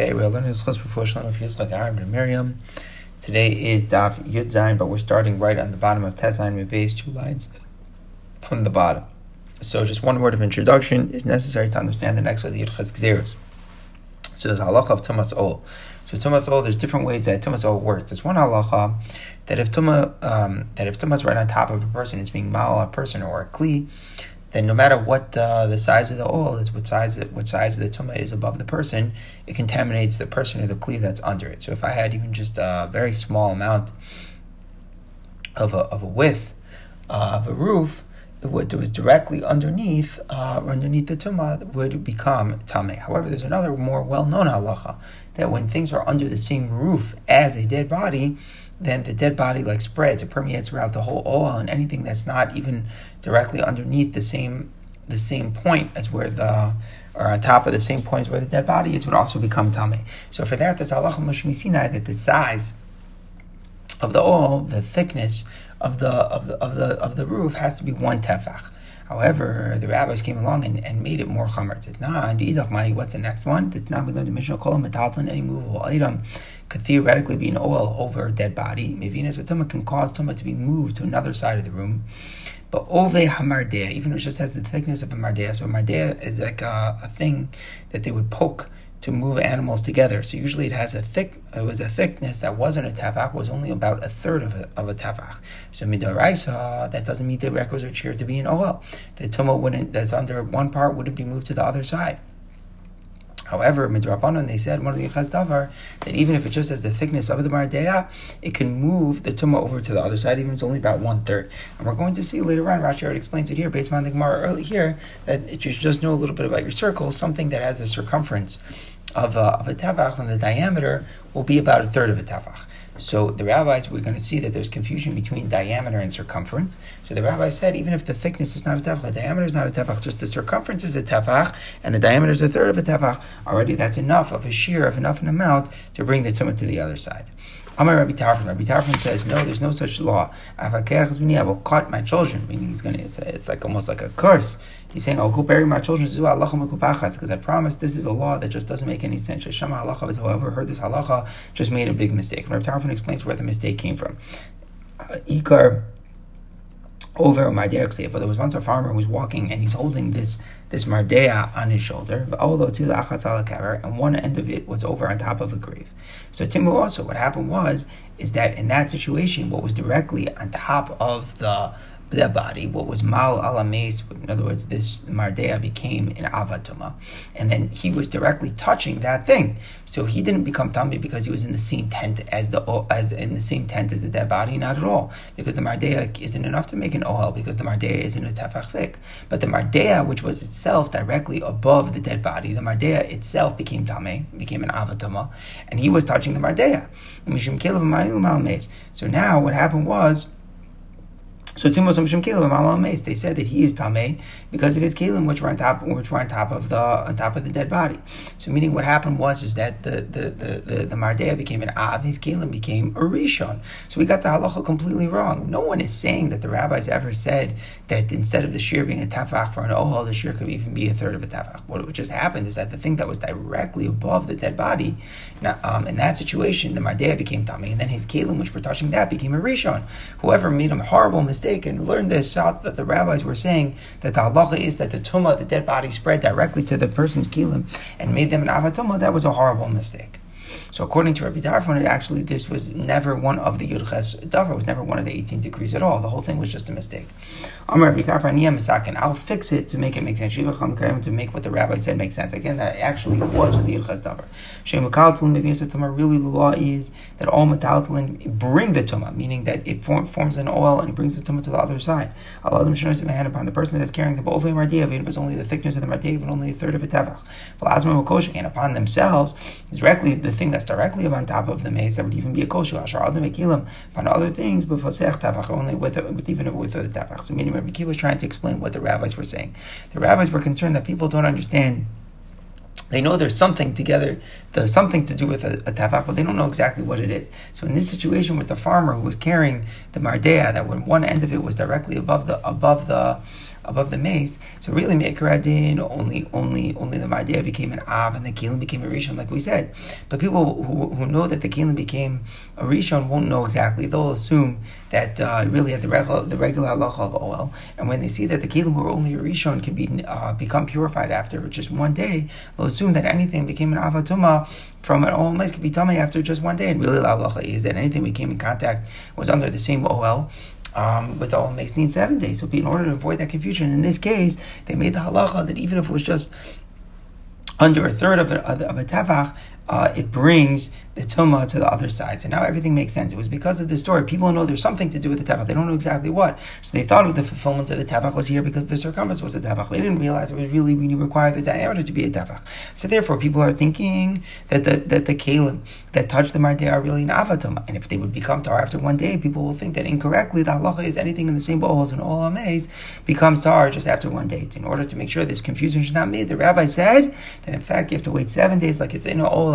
Okay, we're learning this before Shalom of Yitzchak Aaron and Miriam. Today is Daf Yud Zayin, but we're starting right on the bottom of Tezayin. We base two lines from the bottom. So, just one word of introduction is necessary to understand the next of the Yudchas Gzeros. So, there's halacha of Tumas Ol. So, Tumas Ol, there's different ways that Tumas Ol works. There's one halacha that if Tuma um, that if Tumas right on top of a person is being mal a person or a kli, then no matter what uh, the size of the oil is, what size what size of the tuma is above the person, it contaminates the person or the cleave that's under it. So if I had even just a very small amount of a, of a width uh, of a roof, what that was directly underneath uh, underneath the tumah would become tame. However, there's another more well-known halacha that when things are under the same roof as a dead body, then the dead body like spreads, it permeates throughout the whole oil, and anything that's not even directly underneath the same the same point as where the or on top of the same point as where the dead body is would also become tame. So for that, there's halacha mishmisinai that the size of the oil, the thickness of the of the of the of the roof has to be one tefach. However, the rabbis came along and, and made it more chamer. What's the next one? Not we learned the Mishnah Kol any movable item could theoretically be an oil over a dead body. Mevinas tuma can cause tuma to be moved to another side of the room. But ove hamardea, even if it just has the thickness of a mardea, so a mardea is like a, a thing that they would poke to move animals together. So usually it has a thick, it was a thickness that wasn't a tefach, was only about a third of a, of a tefach. So midoraisa, that doesn't meet the requisite shear to be an oil. The tuma wouldn't, that's under one part wouldn't be moved to the other side. However, midrabanan they said one of the davar that even if it just has the thickness of the mardeya, it can move the tumah over to the other side, even if it's only about one third. And we're going to see later on. Rashi already explains it here, based on the Gemara early here, that you should just know a little bit about your circle, something that has a circumference of a, of a tefach, and the diameter will be about a third of a tefach. So the rabbis, we're going to see that there's confusion between diameter and circumference. So the rabbi said, even if the thickness is not a tefach, the diameter is not a tefach, just the circumference is a tefach, and the diameter is a third of a tefach, already that's enough of a shear, of enough an amount to bring the tumah to the other side. Amar Rabbi Tarfon. Rabbi Tarfon says, no, there's no such law. I will cut my children, meaning he's going to, it's, a, it's like almost like a curse. He's saying, I'll go bury my children because I promise this is a law that just doesn't make any sense. Whoever heard this halacha just made a big mistake. Rabbi Tarfon explains where the mistake came from. Uh, Ikar over Mardea Kseifa. There was once a farmer who was walking and he's holding this this Mardea on his shoulder, and one end of it was over on top of a grave. So Timu also, what happened was, is that in that situation, what was directly on top of the that body, what was mal alames, in other words, this mardea became an avatuma, and then he was directly touching that thing. So he didn't become tambi because he was in the same tent as the as in the same tent as the dead body, not at all, because the mardea isn't enough to make an ohel because the mardea isn't a tefach thick, but the mardea, which was itself directly above the dead body, the mardea itself became tame, became an avatuma, and he was touching the mardea. So now what happened was so Timos Kelim They said that he is Tameh because of his Kelim, which were on top, which were on top of the on top of the dead body. So meaning what happened was is that the the the the, the Mardea became an Av, his Kelim became a Rishon. So we got the halacha completely wrong. No one is saying that the rabbis ever said that instead of the shear being a tafach for an ohel, the shear could even be a third of a tafach. What just happened is that the thing that was directly above the dead body, now, um, in that situation, the Mardea became Tameh, and then his Kelim, which were touching that, became a Rishon. Whoever made a horrible mistake mistaken, learned this out that the rabbis were saying that the halacha is that the tumah, the dead body, spread directly to the person's kilim and made them an avatuma. That was a horrible mistake. So according to Rabbi Tarfon, actually this was never one of the Yudches Davar. Was never one of the 18 degrees at all. The whole thing was just a mistake. I'll fix it to make it make sense. To make what the rabbi said make sense. Again, that actually was with the Yudches Davar. Really, the law is that all metaltalin bring the tumah, meaning that it form, forms an oil and it brings the tumah to the other side. Allah them should hand upon the person that's carrying the bovei mardia, even if it's only the thickness of the mardia, even only a third of a tevach. And upon themselves is directly the thing that's directly on top of the maze that would even be a kosher. Ashar other mekilim upon other things, but for fasech tavach only with, with even with the tavach. So meaning Rabbi Akiva was trying to explain what the rabbis were saying. The rabbis were concerned that people don't understand they know there's something together, there's something to do with a, a tafach, but they don't know exactly what it is. So in this situation with the farmer who was carrying the mardea, that when one end of it was directly above the above the above the mace. So really, Mekaradin, only, only, only the Mardea became an Av and the Kelim became a Rishon, like we said. But people who, who know that the Kelim became a Rishon won't know exactly. They'll assume that uh, really at the regular, the regular halacha of oil, and when they see that the Kelim were only a Rishon can be uh, become purified after just one day, they'll assume that anything became an Avatuma from an oil mice could be tummy after just one day. And really, the halacha is that anything we came in contact was under the same oil. Um, with all makes need seven days. So, be in order to avoid that confusion, in this case, they made the halacha that even if it was just under a third of a, of a tefach, uh, it brings the tuma to the other side. So now everything makes sense. It was because of this story. People know there's something to do with the tefach. They don't know exactly what. So they thought of the fulfillment of the tefach was here because the circumference was a tefach. They didn't realize it was really required the diameter to be a tefach. So therefore, people are thinking that the that the kalim that touch the marde are really an avatum. And if they would become tar after one day, people will think that incorrectly the halacha is anything in the same bowls and all amaze becomes tar just after one day. In order to make sure this confusion is not made, the rabbi said that in fact you have to wait seven days, like it's in all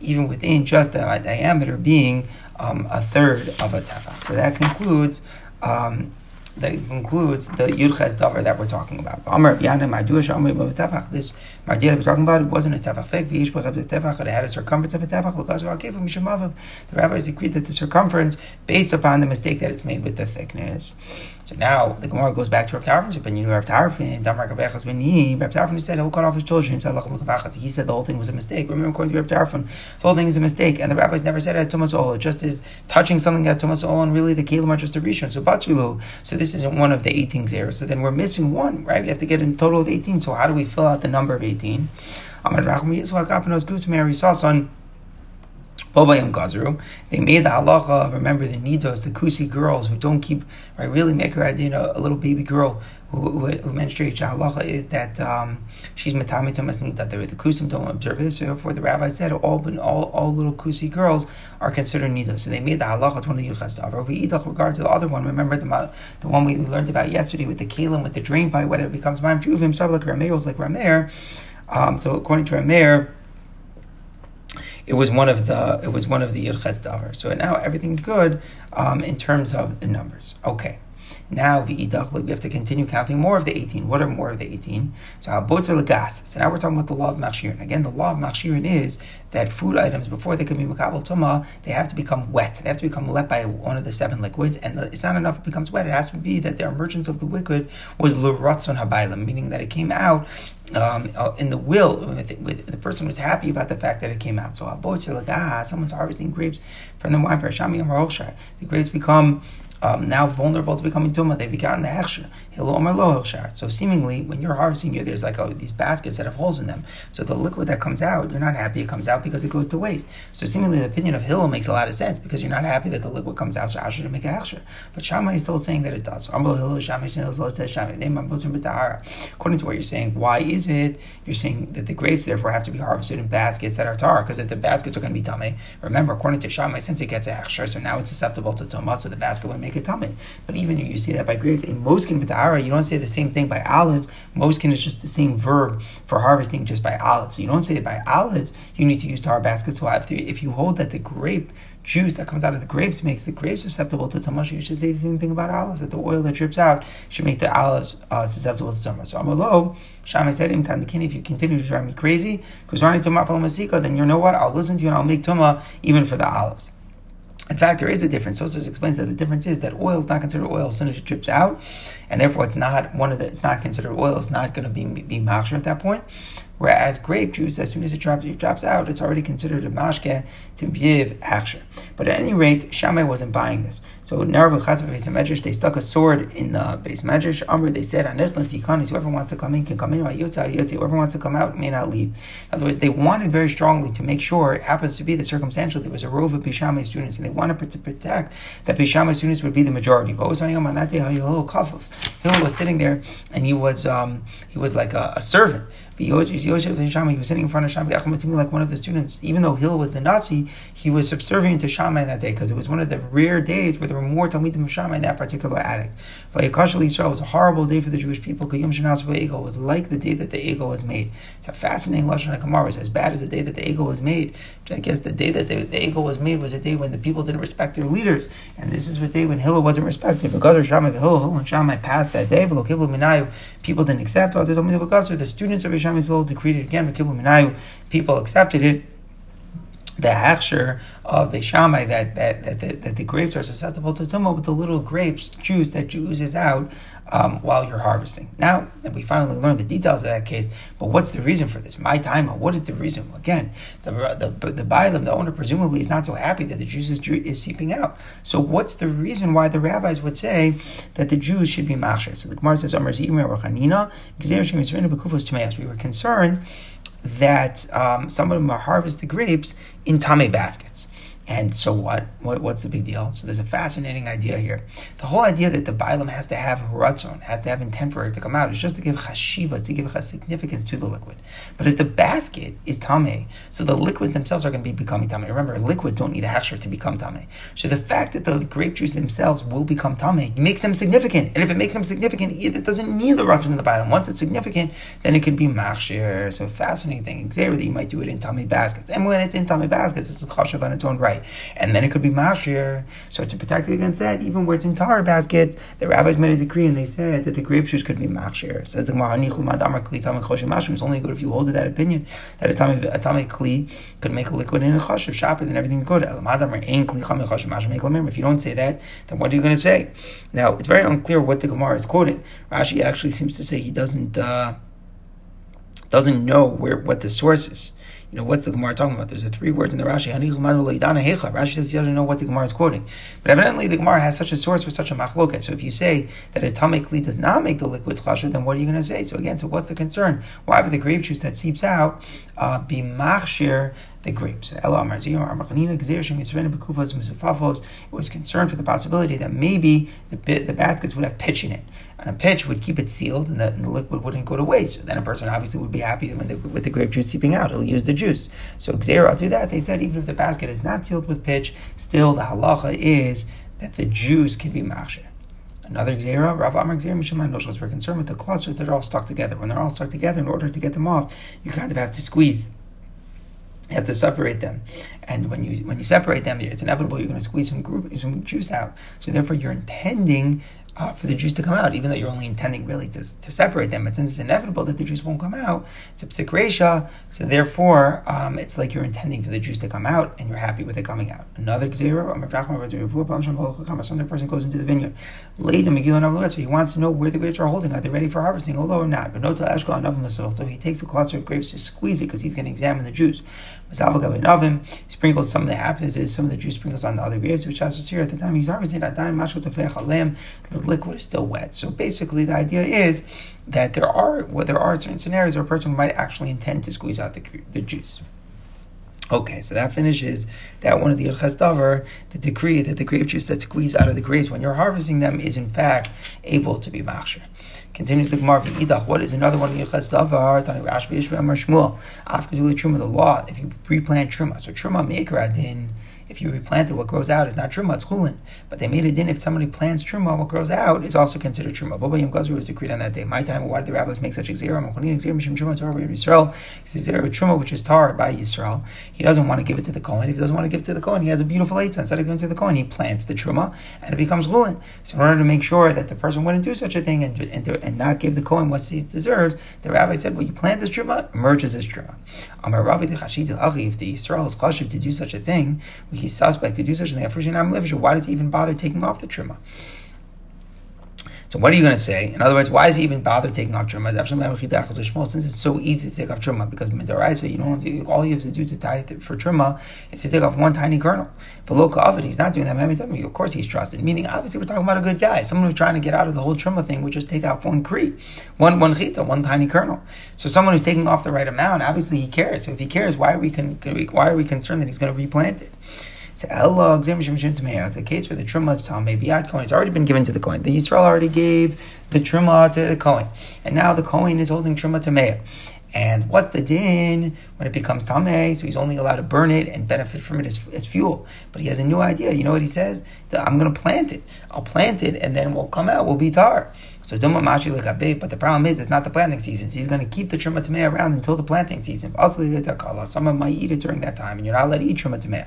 even within just the diameter being um, a third of a tefach. So that concludes. Um, that concludes the Yudches Davar that we're talking about. This Mardia that we're talking about, it wasn't a Tefach fig, it had a circumference of a Tefach because the rabbis agreed that the circumference, based upon the mistake that it's made with the thickness. So now the Gemara goes back to Reb Tarfon's opinion. Reb Beni, Reb Tarfon said he'll cut off his children. He said the whole thing was a mistake. Remember, according to Reb Tarfon, the whole thing is a mistake, and the rabbis never said at Tumas Ol. It just is touching something at Tumas Ol, and really the Kalim are just a Rishon. So Batzrilu. So this isn't one of the 18 zeros. So then we're missing one, right? We have to get a total of 18. So how do we fill out the number of 18? Amad Rachmi Yisrael Kapanos Gus Mary Sason. Bobayam Gazru. They made the halacha, remember the nidos, the kusi girls who don't keep, right, really make her idea a, little baby girl who, who, who menstruates. The halacha is that um, she's tomas nida. The, kusim don't observe this, so therefore the rabbi said all, all, all little kusi girls are considered nidos. So they made the halacha to one of the yuchas. With regard to the other one, remember the, the one we learned about yesterday with the kalim, with the drain pipe, whether it becomes ma'am truvim, sub like Rameir, like Rameir. Um, so according to Rameir, it was one of the it was one of the Yudches Davar. So now everything's good um, in terms of the numbers. Okay. Now we have to continue counting more of the 18. What are more of the 18? So habotzer lagas. So now we're talking about the law of machshirin. Again, the law of machshirin is that food items before they can be makabel tuma, they have to become wet. They have to become wet by one of the seven liquids, and it's not enough it becomes wet. It has to be that the emergence of the liquid was luratzon habaylam, meaning that it came out um, uh, in the will, with, with, the person was happy about the fact that it came out. So, someone's harvesting grapes from the wine press. The grapes become um, now vulnerable to becoming tumah. They've gotten the hechsher. So seemingly, when you're harvesting, there's like oh, these baskets that have holes in them. So the liquid that comes out, you're not happy it comes out because it goes to waste. So seemingly, the opinion of Hillel makes a lot of sense because you're not happy that the liquid comes out. So I should make a hechsher. But Shammai is still saying that it does. According to what you're saying, why is it you're saying that the grapes therefore have to be harvested in baskets that are tar? Because if the baskets are going to be tummy, remember, according to Shammai, since it gets a so now it's susceptible to tumah, so the basket would make it tummy. But even you see that by grapes, in most can tahara, you don't say the same thing by olives. Moskin is just the same verb for harvesting just by olives. So you don't say it by olives, you need to use tar baskets. So if you hold that the grape juice that comes out of the grapes makes the grapes susceptible to tamash, you should say the same thing about olives, that the oil that drips out should make the olives uh, susceptible to tamash. So Amalo, Shammai said, if you continue to drive me crazy, then you know what? I'll listen to you and I'll make tuma even for the olives. In fact, there is a difference. Sosis explains that the difference is that oil is not considered oil as soon as it drips out, and therefore it's not one of the. It's not considered oil. It's not going to be be at that point. Whereas grape juice, as soon as it drops, it drops out, it's already considered a mashke to give hachsher. But at any rate, Shammai wasn't buying this. So Narav Medrash, they stuck a sword in the base medrash. Amr, they said, whoever wants to come in can come in. Whoever wants to come out may not leave. In other words, they wanted very strongly to make sure it happens to be that circumstantially there was a rove of Bishamai students, and they wanted to protect that Bishamai students would be the majority. But on that day, Hillel was sitting there, and he was um, he was like a, a servant He was sitting in front of Shammai like one of the students. Even though Hill was the Nasi, he was subservient to Shammai that day because it was one of the rare days where there were more Talmidim of Shammai in that particular attic. Vayikashal Yisrael was a horrible day for the Jewish people. Egel was like the day that the Egel was made. It's a fascinating Lashon HaKamar. It's as bad as the day that the Egel was made. I guess the day that the, the Egel was made was a day when the people didn't respect their leaders. And this is the day when Hillel wasn't respected. Because Shammai, Hillel and Shammai passed that day. People didn't accept. It. The students of Shammai decreed it again. People accepted it the hechsher of Beishamai that that, that, that, that the grapes are susceptible to tumah, but the little grapes juice that juices out um, while you're harvesting. Now that we finally learned the details of that case, but what's the reason for this? My time, what is the reason? Again, the the the the owner, presumably is not so happy that the juice is, is seeping out. So what's the reason why the rabbis would say that the Jews should be machshir? So the Gemara says, We were concerned that um, some of them harvest the grapes in tame baskets. And so what? what? What's the big deal? So there's a fascinating idea here. The whole idea that the Bailam has to have ratzon, has to have intent for it to come out, is just to give chashiva, to give a significance to the liquid. But if the basket is tame, so the liquids themselves are going to be becoming tame. Remember, liquids don't need a hechsher to become tame. So the fact that the grape juice themselves will become tame makes them significant. And if it makes them significant, it doesn't need the ratzon in the Bailam. Once it's significant, then it could be machshir. So fascinating thing. Xavier, that you might do it in tame baskets. And when it's in tame baskets, it's a chashav on its own right right. And then it could be mashir. So to protect against that, even where it's in tar baskets, the rabbis made a decree and they said that the grape juice could be mashir. Says the Gemara, it's only good if you hold to that opinion that a tame, a tame kli could make a liquid in a chashiv shopper, then everything's good. If you don't say that, then what are you going to say? Now, it's very unclear what the Gemara is quoting. Rashi actually seems to say he doesn't. Uh, doesn't know where what the source is you know, what's the Gemara talking about? There's a three words in the Rashi. Rashi says he doesn't know what the Gemara is quoting. But evidently the Gemara has such a source for such a machloket. So if you say that a tamei kli does not make the liquids chasher, then what are you going to say? So again, so what's the concern? Why would the grape juice that seeps out uh, be machshir the grapes. It was concerned for the possibility that maybe the, bit, the baskets would have pitch in it. And a pitch would keep it sealed and the, and the liquid wouldn't go to waste. So then a person obviously would be happy when the, with the grape juice seeping out. He'll use the juice. So Gezeira, do that. They said even if the basket is not sealed with pitch, still the halacha is that the juice can be machshir. Another Gezeira, Rav Amar Gezeira Mishaman Noshos, we're concerned with the clusters that are all stuck together. When they're all stuck together, in order to get them off, you kind of have to squeeze. You have to separate them, and when you when you separate them, it's inevitable you're going to squeeze some group some juice out. So therefore, you're intending uh, for the juice to come out, even though you're only intending really to, to separate them. But since it's inevitable that the juice won't come out, it's a psik reisha, so therefore um, it's like you're intending for the juice to come out and you're happy with it coming out. Another zero, some person goes into the vineyard, laid the Megillah so he wants to know where the grapes are holding. Are they ready for harvesting, although or not? But no he takes a cluster of grapes to squeeze it because he's going to examine the juice. He sprinkles some of the half some of the juice sprinkles on the other grapes, which was here at the time he's harvesting. The liquid is still wet. So basically, the idea is that there are well, there are certain scenarios where a person might actually intend to squeeze out the, the juice. Okay, so that finishes that one of the Yerchas the decree that the grape juice that squeezed out of the grapes when you're harvesting them is in fact able to be machshir. Continues the Gemara Idach. What is another one of Yerchas Davar? Tani Rashi Yishmael Shmuel. After Truma, the law. If you replant Truma, so Truma Meikra Adin if you replanted, what grows out is not truma, it's chulin. But they made a din if somebody plants truma, what grows out is also considered truma. Baba Yom Gazru was decreed on that day. My time, why did the rabbis make such a gezeira? Yisrael. He says truma, which is tar by Yisrael. He doesn't want to give it to the Kohen. If he doesn't want to give it to the Kohen, he has a beautiful eitzah. Instead of giving it to the Kohen, he plants the truma and it becomes chulin. So in order to make sure that the person wouldn't do such a thing and, and, and not give the Kohen what he deserves, the rabbi said, well, you plant this truma, emerges as truma. If the Yisrael is chashiv to do such a thing, he's suspect to do such a thing. Why does he even bother taking off the truma? So what are you going to say? In other words, why is he even bother taking off truma? Since it's so easy to take off truma, because midaraisa, you don't to, all you have to do to tie it for truma is to take off one tiny kernel. For local oven, he's not doing that. Of course, he's trusted. Meaning, obviously, we're talking about a good guy, someone who's trying to get out of the whole truma thing. Would just take off one kri, one one chita, one tiny kernel. So someone who's taking off the right amount, obviously, he cares. So if he cares, why are we con- why are we concerned that he's going to replant it? It's a case where the truma Tameh Biad Kohen. It's already been given to the Kohen. The Yisrael already gave the truma to uh, the Kohen. And now the Kohen is holding truma to Meah. And what's the din when it becomes tameh? So he's only allowed to burn it and benefit from it as, as fuel. But he has a new idea. You know what he says? I'm going to plant it. I'll plant it, and then we'll come out. We'll be tar. So Duma Mashi Lekabe, but the problem is it's not the planting season. So he's going to keep the Truma Tameh around until the planting season. Someone might eat it during that time, and you're not allowed to eat Truma Tameh.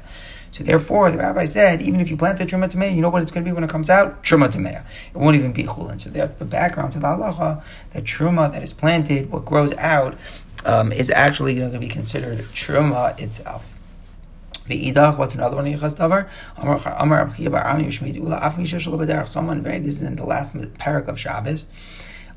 So therefore, the rabbi said, even if you plant the Truma Tameh, you know what it's going to be when it comes out? Truma Tameh. It won't even be Chulin. So that's the background to the halacha, that Truma that is planted, what grows out, um, is actually going to be considered Truma itself. Be'idach, what's another one in Yichas Davar? Amar Abchia Bar Ami Yishmid Ula Af Misha. Someone, very, this is in the last parak of Shabbos.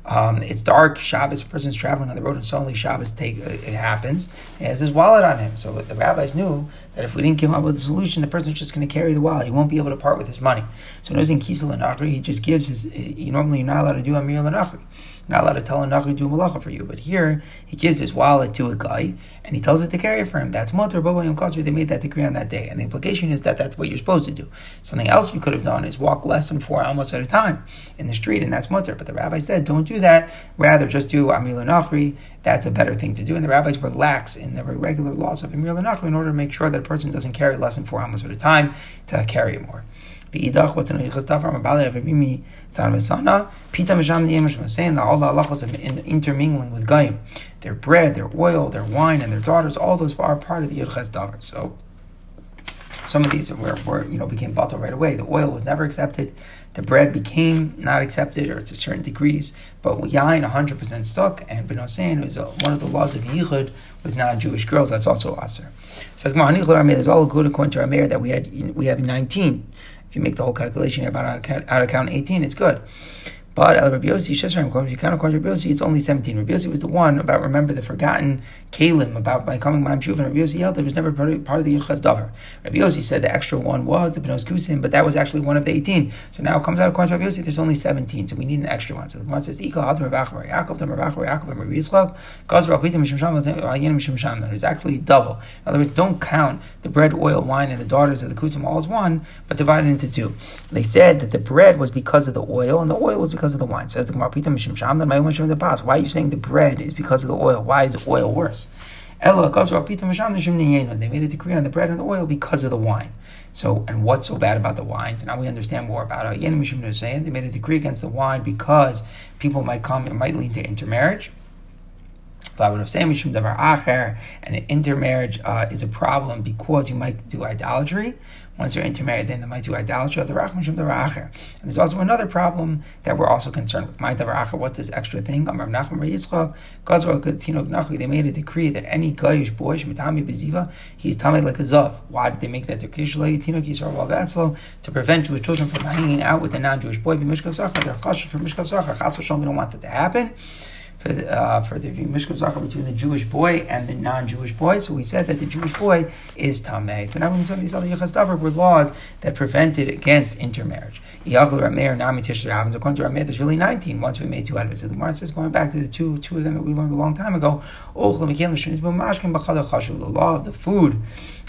Um, it's dark, Shabbos, a person's traveling on the road, and suddenly Shabbos take, uh, it happens. He has his wallet on him. So the rabbis knew that if we didn't come up with a solution, the person's just going to carry the wallet. He won't be able to part with his money. So in Kisel and he just gives his, he, normally you're not allowed to do Amir Not allowed to tell a Nachri to do malacha for you. But here, he gives his wallet to a guy, and he tells it to carry it for him. That's mutter, Baba Yom Katzri. They made that decree on that day. And the implication is that that's what you're supposed to do. Something else you could have done is walk less than four almost at a time in the street, and that's mutter. But the rabbi said, don't do that. Rather, just do Amir Nachri. That's a better thing to do. And the rabbis were lax in the regular laws of Amir Nachri in order to make sure that a person doesn't carry less than four almost at a time to carry more. V'idach, what's in Yichas Davar, Mabali Avimimi San Vesana, Pita Misham Niyemish saying that all the halachos are intermingling with Gaim. Their bread, their oil, their wine, and their daughters, all those are part of the Yichas Davar. So some of these were, were you know became bottled right away. The oil was never accepted. The bread became not accepted, or to certain degrees. But yain 100% stuck, and benoseihen is uh, one of the laws of yichud with non-Jewish girls. That's also aser. Says There's all good according to Rameir that we had we have 19. If you make the whole calculation about out of count 18, it's good. But El Rabbi Yossi, if you count according to Rabbi it's only 17. Rabbi Yossi was the one about, remember, the forgotten Kalim about becoming Ma'am Shuv, and Rabbi Yossi held that it was never part of, the Yirchaz Dover. Rabbi Yossi said the extra one was the Benos Kusim, but that was actually one of the 18. So now it comes out according to Rabbi there's only 17, so we need an extra one. So the Gemara says, Ika Ad Rabachar Yaakov, Tam Rabachar Yaakov, and Rabbi Yitzchak, Gaz Rapitim Mishim Sham, Ayin Mishim Sham. Actually double. In other words, don't count the bread, oil, wine, and the daughters of the Kusim all as one, but divide it into two. They said that the bread was because of the oil, and the oil was because of the wine. Says the Gemara, why are you saying the bread is because of the oil? Why is oil worse? Ella, They made a decree on the bread and the oil because of the wine. So, and what's so bad about the wine? So now we understand more about it. They made a decree against the wine because people might come, it might lead to intermarriage. But I would have said, And intermarriage uh, is a problem because you might do idolatry. Once you're intermarried, then they might do idolatry. The Rahm Shem Daraak. And there's also another problem that we're also concerned with. My what this extra thing? They made a decree that any goyish boy, he's tamid like a zav. Why did they make that decree? To prevent Jewish children from hanging out with a non-Jewish boy. They're chashish for mishkav zachar. We don't want that to happen for, uh, for the Mishkav Zachar between the Jewish boy and the non-Jewish boy. So we said that the Jewish boy is Tameh. So now we some of these other Yechaz were laws that prevented against intermarriage. According to Rameir, there's really 19 once we made two out of it. So the Gemara says, going back to the two two of them that we learned a long time ago, the law of the food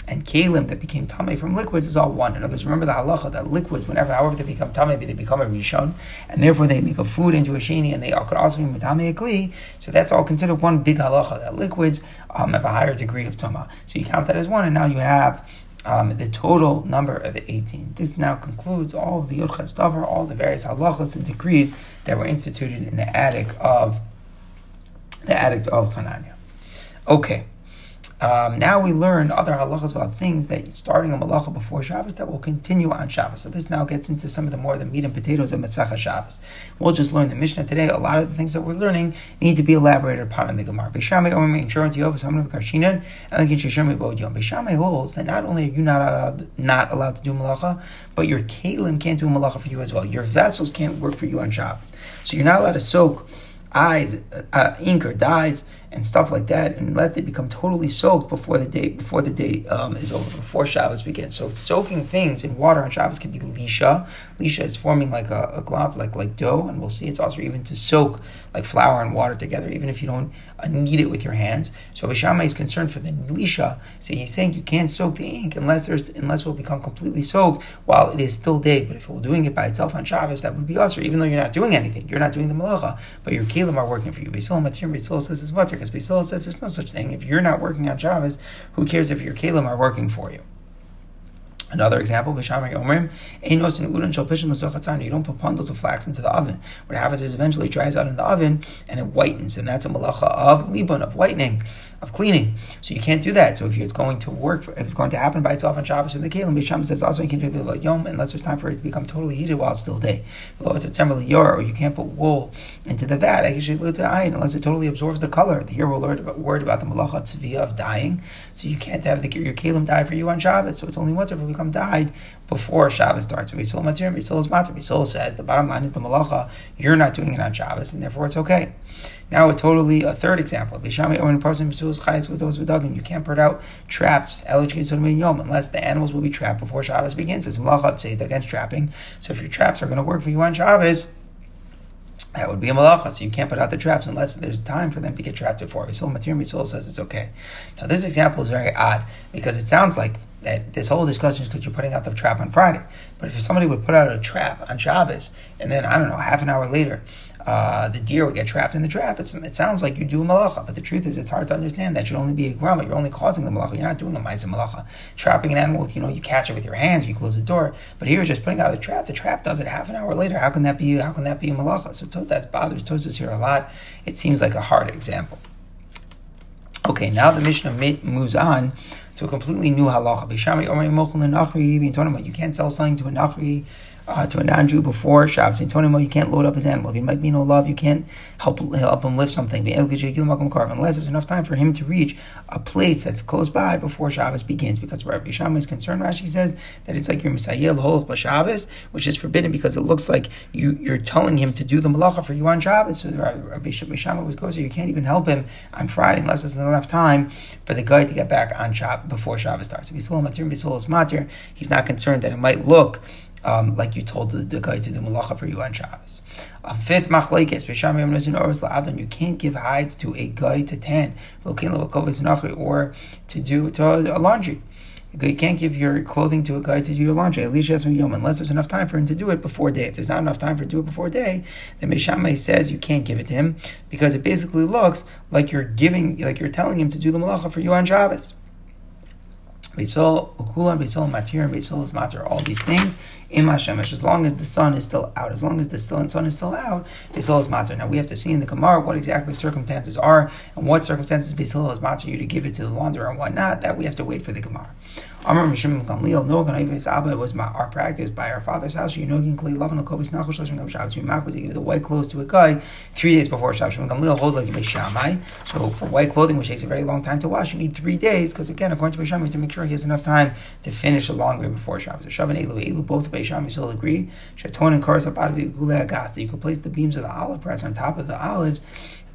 and kalim that became tame from liquids is all one. In other words, remember the halacha that liquids, whenever, however they become tame, they become a rishon, and therefore they make a food into a sheni, and they could also be matame a kli. So that's all considered one big halacha that liquids um, have a higher degree of tuma. So you count that as one, and now you have. Um, the total number of 18. This now concludes all of the Yod Davar, all the various halachos and decrees that were instituted in the attic of the attic of Hanania. Okay. Um, now we learn other halachas about things that starting a malacha before Shabbos that will continue on Shabbos. So this now gets into some of the more the meat and potatoes of Mitzvah Shabbos. We'll just learn the Mishnah today. A lot of the things that we're learning need to be elaborated upon in the Gemara. Beishamay Omer insurance Yov Samna Karshinan and then Shishami Bod Yom. Beishamay holds that not only are you not allowed not allowed to do malacha, but your kalim can't do malacha for you as well. Your vessels can't work for you on Shabbos. So you're not allowed to soak eyes, uh, ink or dyes and stuff like that, unless they become totally soaked before the day before the day um, is over, before Shabbos begins. So soaking things in water on Shabbos can be lisha. Lisha is forming like a, a glob, like like dough, and we'll see it's also even to soak like flour and water together, even if you don't uh, knead it with your hands. So Bishama is concerned for the lisha. So he's saying you can't soak the ink unless there's unless it will become completely soaked while it is still day. But if you're doing it by itself on Shabbos, that would be usher, even though you're not doing anything. You're not doing the malacha, but your kelim are working for you. Basilam Matir says is water because Basil says there's no such thing. If you're not working on Shabbos, who cares if your Kalim are working for you? Another example, you don't put bundles of flax into the oven. What happens is eventually it dries out in the oven and it whitens, and that's a malacha of libun, of whitening of cleaning. So you can't do that. So if it's going to work, if it's going to happen by itself on Shabbos in the Kalim, Bisham says also you can't do Yom unless there's time for it to become totally heated while it's still day. Below it's a temporary yor, or you can't put wool into the vat, unless it totally absorbs the color. Here we're worried about, the malacha tzviyah of dying. So you can't have the, your Kalim die for you on Shabbos. So it's only once if it dyed before Shabbos starts. So Beisol Matir Beisol is Matir. Beisol says the bottom line is the malacha, you're not doing it on Shabbos, and therefore it's okay. Now a totally a third example. Bishami or in person with those You can't put out traps unless the animals will be trapped before Shabbos begins. It's malacha against trapping. So if your traps are going to work for you on Shabbos, that would be a malacha. So you can't put out the traps unless there's time for them to get trapped before. Bisul Matir Bisul says it's okay. Now this example is very odd because it sounds like that this whole discussion is because you're putting out the trap on Friday. But if somebody would put out a trap on Shabbos and then I don't know half an hour later uh, the deer would get trapped in the trap. It's, it sounds like you do a malacha, but the truth is it's hard to understand. That should only be a grama. You're only causing the malacha. You're not doing a ma'isa malacha. Trapping an animal with, you know, you catch it with your hands, you close the door. But here you're just putting out the trap. The trap does it half an hour later. How can that be? How can that be a malacha? So that bothers Tosfos here a lot. It seems like a hard example. Okay, now the Mishnah moves on to a completely new halacha. You can't sell something to a nachri uh, to a non-Jew before Shabbos. You can't load up his animal. If he might be no love, you can't help help him lift something. Unless there's enough time for him to reach a place that's close by before Shabbos begins. Because Rabbi Shammai is concerned, Rashi says that it's like your Messiah Holch Shabbos, which is forbidden because it looks like you, you're telling him to do the malacha for you on Shabbos. So Rabbi Shammai was goes, so you can't even help him on Friday unless there's enough time for the guy to get back on Shabbos before Shabbos starts. If he's matir, he's not concerned that it might look um, like you told the, guy to do malacha for you on Shabbos. A fifth machlekes, you can't give hides to a guy to tan, or to do to a laundry. You can't give your clothing to a guy to do your laundry, at least yom, unless there's enough time for him to do it before day. If there's not enough time for do it before day, then Meshamai says you can't give it to him because it basically looks like you're giving, like you're telling him to do the malacha for you on Shabbos. Beisol, Ukulan, Beisol, Matir, and Beisol is Matir. All these things in Hashemesh, as long as the sun is still out, as long as the still sun is still out, Beisol is Matir. Now we have to see in the Gemara what exactly circumstances are and what circumstances Beisol is Matir you to give it to the launderer and what not. That we have to wait for the Gemara. Amar Mishim Gamliel, no Ganayves Abba was my, our practice by our father's house. You know, you can love and Kovis Nachos Shlashim Gam Shabbos. We mak to give the white clothes to a guy three days before Shabbos. Gamliel holds like Shammai. So for white clothing, which takes a very long time to wash, you need three days because again, according to Shammai, to make sure he has enough time to finish a long way before Shabbos. Shavan Elu Elu, both Shammai still agree. Shaton and Kars Abadavi Gule Agas that you can place the beams of the olive press on top of the olives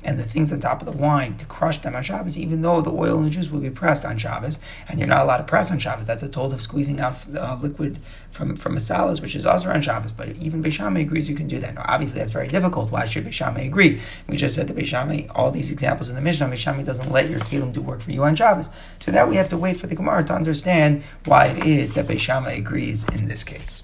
and the things on top of the wine to crush them on Shabbos, even though the oil and the juice will be pressed on Shabbos, and you're not allowed to press on Shabbos. That's a told of squeezing out uh, liquid from from a salad, which is also on Shabbos. But even Beishamai agrees you can do that. Now, obviously, that's very difficult. Why should Beishamai agree? We just said that Beishamai, all these examples in the Mishnah, Beishamai doesn't let your kelim do work for you on Shabbos. So that we have to wait for the Gemara to understand why it is that Beishamai agrees in this case.